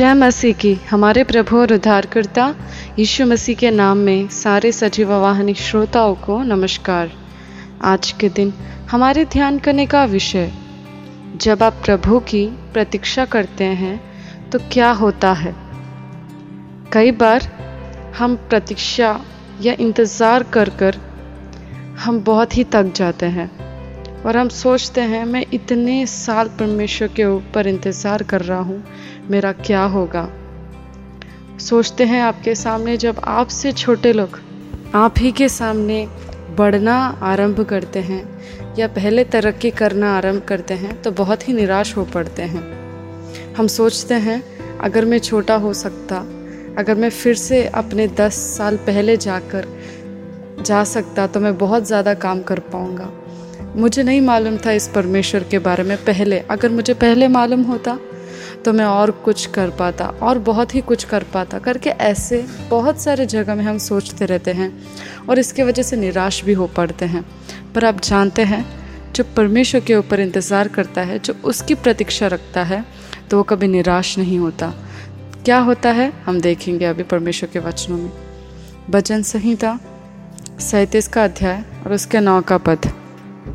जय मसीह की। हमारे प्रभु और उद्धारकर्ता यीशु मसीह के नाम में सारे सजीव वाहनी श्रोताओं को नमस्कार। आज के दिन हमारे ध्यान करने का विषय, जब आप प्रभु की प्रतीक्षा करते हैं तो क्या होता है? कई बार हम प्रतीक्षा या इंतज़ार कर कर हम बहुत ही थक जाते हैं। और हम सोचते हैं, मैं इतने साल परमेश्वर के ऊपर इंतज़ार कर रहा हूँ, मेरा क्या होगा? सोचते हैं आपके सामने जब आपसे छोटे लोग आप ही के सामने बढ़ना आरंभ करते हैं या पहले तरक्की करना आरंभ करते हैं तो बहुत ही निराश हो पड़ते हैं। हम सोचते हैं, अगर मैं छोटा हो सकता, अगर मैं फिर से अपने दस साल पहले जाकर जा सकता तो मैं बहुत ज़्यादा काम कर पाऊँगा। मुझे नहीं मालूम था इस परमेश्वर के बारे में पहले। अगर मुझे पहले मालूम होता तो मैं और कुछ कर पाता, और बहुत ही कुछ कर पाता। करके ऐसे बहुत सारे जगह में हम सोचते रहते हैं, और इसके वजह से निराश भी हो पड़ते हैं। पर आप जानते हैं, जो परमेश्वर के ऊपर इंतज़ार करता है, जो उसकी प्रतीक्षा रखता है तो वो कभी निराश नहीं होता। क्या होता है, हम देखेंगे अभी परमेश्वर के वचनों में। भजन संहिता सैंतीस का अध्याय और उसके नौ का पद।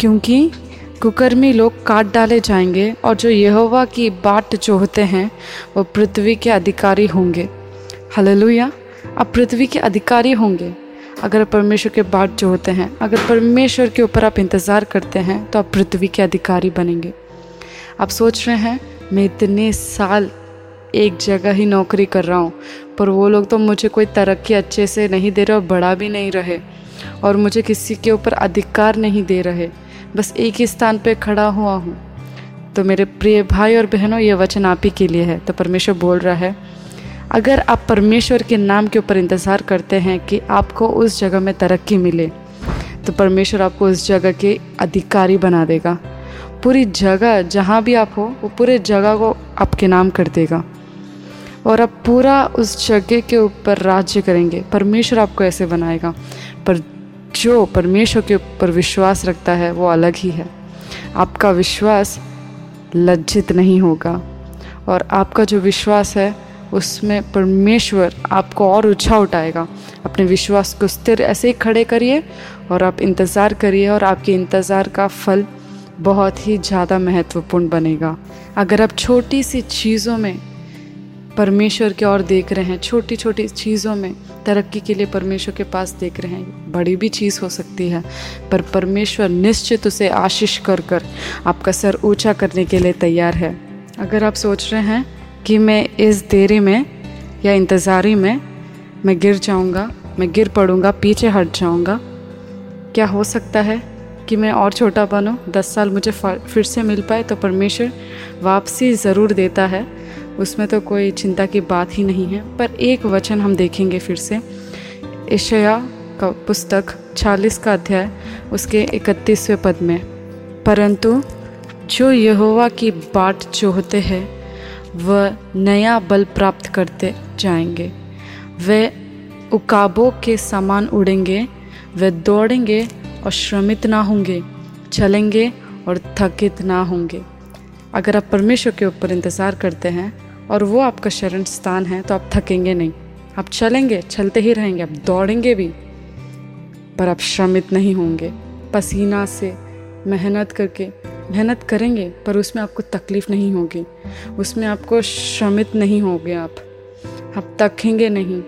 क्योंकि कुकर्मी लोग काट डाले जाएँगे और जो यहोवा की बाट जोहते हैं, वो पृथ्वी के अधिकारी होंगे। हललुया। अब पृथ्वी के अधिकारी होंगे। अगर परमेश्वर के बाट जो होते हैं, अगर परमेश्वर के ऊपर आप इंतज़ार करते हैं तो आप पृथ्वी के अधिकारी बनेंगे। आप सोच रहे हैं, मैं इतने साल एक जगह ही नौकरी कर रहा हूँ, पर वो लोग तो मुझे कोई तरक्की अच्छे से नहीं दे रहे और बड़ा भी नहीं रहे, और मुझे किसी के ऊपर अधिकार नहीं दे रहे। बस एक ही स्थान पे खड़ा हुआ हूँ। तो मेरे प्रिय भाई और बहनों, ये वचन आप ही के लिए है। तो परमेश्वर बोल रहा है, अगर आप परमेश्वर के नाम के ऊपर इंतज़ार करते हैं कि आपको उस जगह में तरक्की मिले तो परमेश्वर आपको उस जगह के अधिकारी बना देगा। पूरी जगह जहाँ भी आप हो, वो पूरे जगह को आपके नाम कर देगा। और आप पूरा उस जगह के ऊपर राज्य करेंगे। परमेश्वर आपको ऐसे बनाएगा। पर जो परमेश्वर के ऊपर विश्वास रखता है, वो अलग ही है। आपका विश्वास लज्जित नहीं होगा और आपका जो विश्वास है, उसमें परमेश्वर आपको और ऊँचा उठाएगा। अपने विश्वास को स्थिर ऐसे ही खड़े करिए और आप इंतज़ार करिए और आपके इंतज़ार का फल बहुत ही ज़्यादा महत्वपूर्ण बनेगा। अगर आप छोटी सी चीज़ों में परमेश्वर की ओर देख रहे हैं। छोटी छोटी चीज़ों में तरक्की के लिए परमेश्वर के पास देख रहे हैं। बड़ी भी चीज़ हो सकती है, पर परमेश्वर निश्चित उसे आशीष कर कर आपका सर ऊँचा करने के लिए तैयार है। अगर आप सोच रहे हैं कि मैं इस देरी में या इंतज़ारी में मैं गिर जाऊँगा, मैं गिर पड़ूँगा, पीछे हट जाऊँगा, क्या हो सकता है कि मैं और छोटा बनूँ? दस साल मुझे फिर से मिल पाए तो परमेश्वर वापसी ज़रूर देता है। उसमें तो कोई चिंता की बात ही नहीं है, पर एक वचन हम देखेंगे फिर से। ईशया का पुस्तक चालीस का अध्याय, उसके इकतीसवें पद में, परंतु जो यहोवा की बाट जोहते हैं, वह नया बल प्राप्त करते जाएँगे। वे उकाबों के समान उड़ेंगे, वे दौड़ेंगे और श्रमित ना होंगे, चलेंगे और थकित ना होंगे। अगर आप परमेश्वर के ऊपर इंतज़ार करते हैं और वो आपका शरण स्थान है तो आप थकेंगे नहीं। आप चलेंगे, चलते ही रहेंगे, आप दौड़ेंगे भी, पर आप श्रमित नहीं होंगे। पसीना से मेहनत करके, मेहनत करेंगे, पर उसमें आपको तकलीफ़ नहीं होगी। उसमें आपको श्रमित नहीं होगे आप। आप थकेंगे नहीं।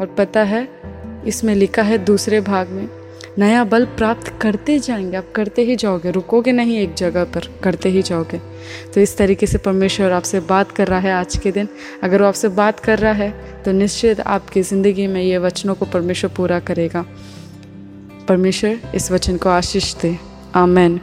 और पता है, इसमें लिखा है दूसरे भाग में नया बल प्राप्त करते जाएँगे। आप करते ही जाओगे। रुकोगे नहीं एक जगह पर, करते ही जाओगे। तो इस तरीके से परमेश्वर आपसे बात कर रहा है आज के दिन। अगर वो आपसे बात कर रहा है तो निश्चित आपकी ज़िंदगी में ये वचनों को परमेश्वर पूरा करेगा। परमेश्वर इस वचन को आशीष दे। आमेन।